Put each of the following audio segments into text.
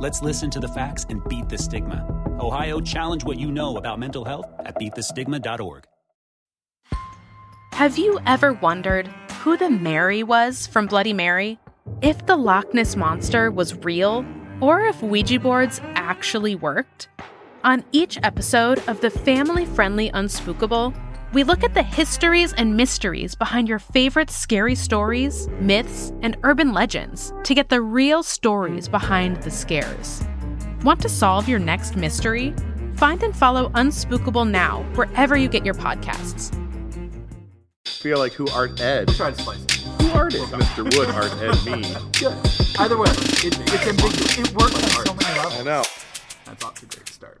Let's listen to the facts and beat the stigma. Ohio, challenge what you know about mental health at beatthestigma.org. Have you ever wondered who the Mary was from Bloody Mary? If the Loch Ness Monster was real, or if Ouija boards actually worked? On each episode of the family friendly Unspookable, we look at the histories and mysteries behind your favorite scary stories, myths, and urban legends to get the real stories behind the scares. Want to solve your next mystery? Find and follow Unspookable now wherever you get your podcasts. feel like who art Ed? Try to spice it. Who art it? Mr. Wood art Ed me. Yeah. Either way, it, it's ambiguous. It works on so many levels. I know. That's off to a great start.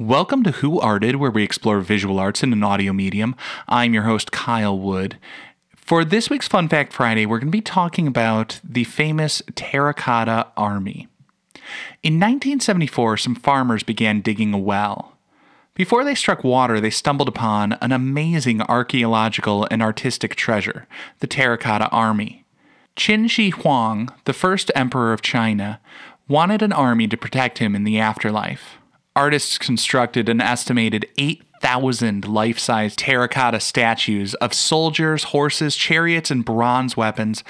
Welcome to Who Arted, where we explore visual arts in an audio medium. I'm your host, Kyle Wood. For this week's Fun Fact Friday, we're going to be talking about the famous Terracotta Army. In 1974, some farmers began digging a well. Before they struck water, they stumbled upon an amazing archaeological and artistic treasure the Terracotta Army. Qin Shi Huang, the first emperor of China, wanted an army to protect him in the afterlife. Artists constructed an estimated 8,000 life size terracotta statues of soldiers, horses, chariots, and bronze weapons.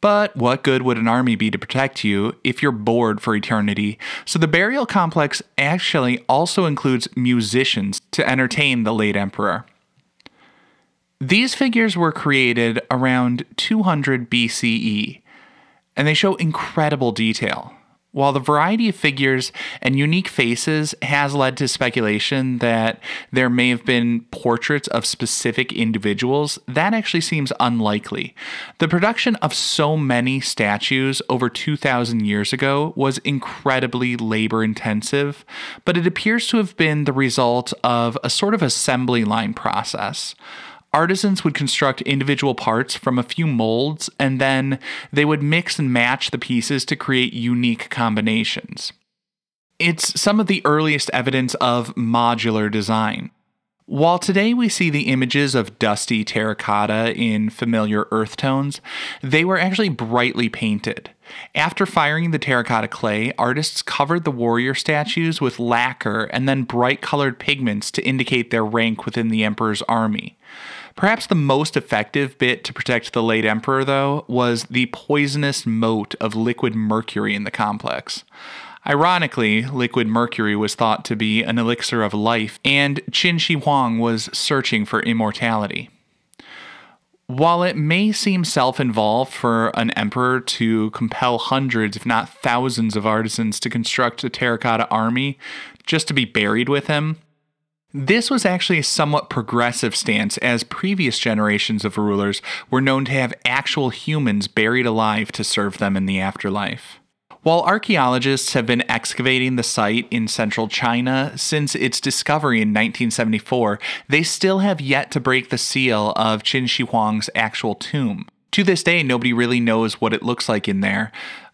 But what good would an army be to protect you if you're bored for eternity? So the burial complex actually also includes musicians to entertain the late emperor. These figures were created around 200 BCE, and they show incredible detail. While the variety of figures and unique faces has led to speculation that there may have been portraits of specific individuals, that actually seems unlikely. The production of so many statues over 2,000 years ago was incredibly labor intensive, but it appears to have been the result of a sort of assembly line process artisans would construct individual parts from a few molds and then they would mix and match the pieces to create unique combinations. It's some of the earliest evidence of modular design. While today we see the images of dusty terracotta in familiar earth tones, they were actually brightly painted. After firing the terracotta clay, artists covered the warrior statues with lacquer and then bright colored pigments to indicate their rank within the emperor's army. Perhaps the most effective bit to protect the late emperor, though, was the poisonous moat of liquid mercury in the complex. Ironically, liquid mercury was thought to be an elixir of life, and Qin Shi Huang was searching for immortality. While it may seem self involved for an emperor to compel hundreds, if not thousands, of artisans to construct a terracotta army just to be buried with him, this was actually a somewhat progressive stance, as previous generations of rulers were known to have actual humans buried alive to serve them in the afterlife. While archaeologists have been excavating the site in central China since its discovery in 1974, they still have yet to break the seal of Qin Shi Huang's actual tomb. To this day, nobody really knows what it looks like in there,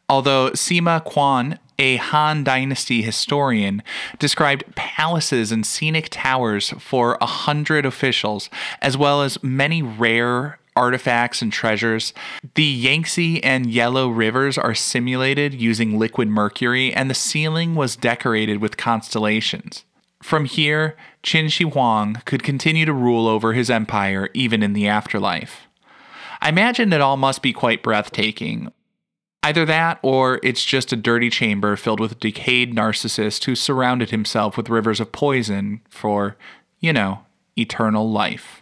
although Sima Qian, a Han Dynasty historian, described palaces and scenic towers for a hundred officials, as well as many rare artifacts and treasures. The Yangtze and Yellow rivers are simulated using liquid mercury, and the ceiling was decorated with constellations. From here, Qin Shi Huang could continue to rule over his empire even in the afterlife. I imagine it all must be quite breathtaking. Either that, or it's just a dirty chamber filled with decayed narcissist who surrounded himself with rivers of poison for, you know, eternal life.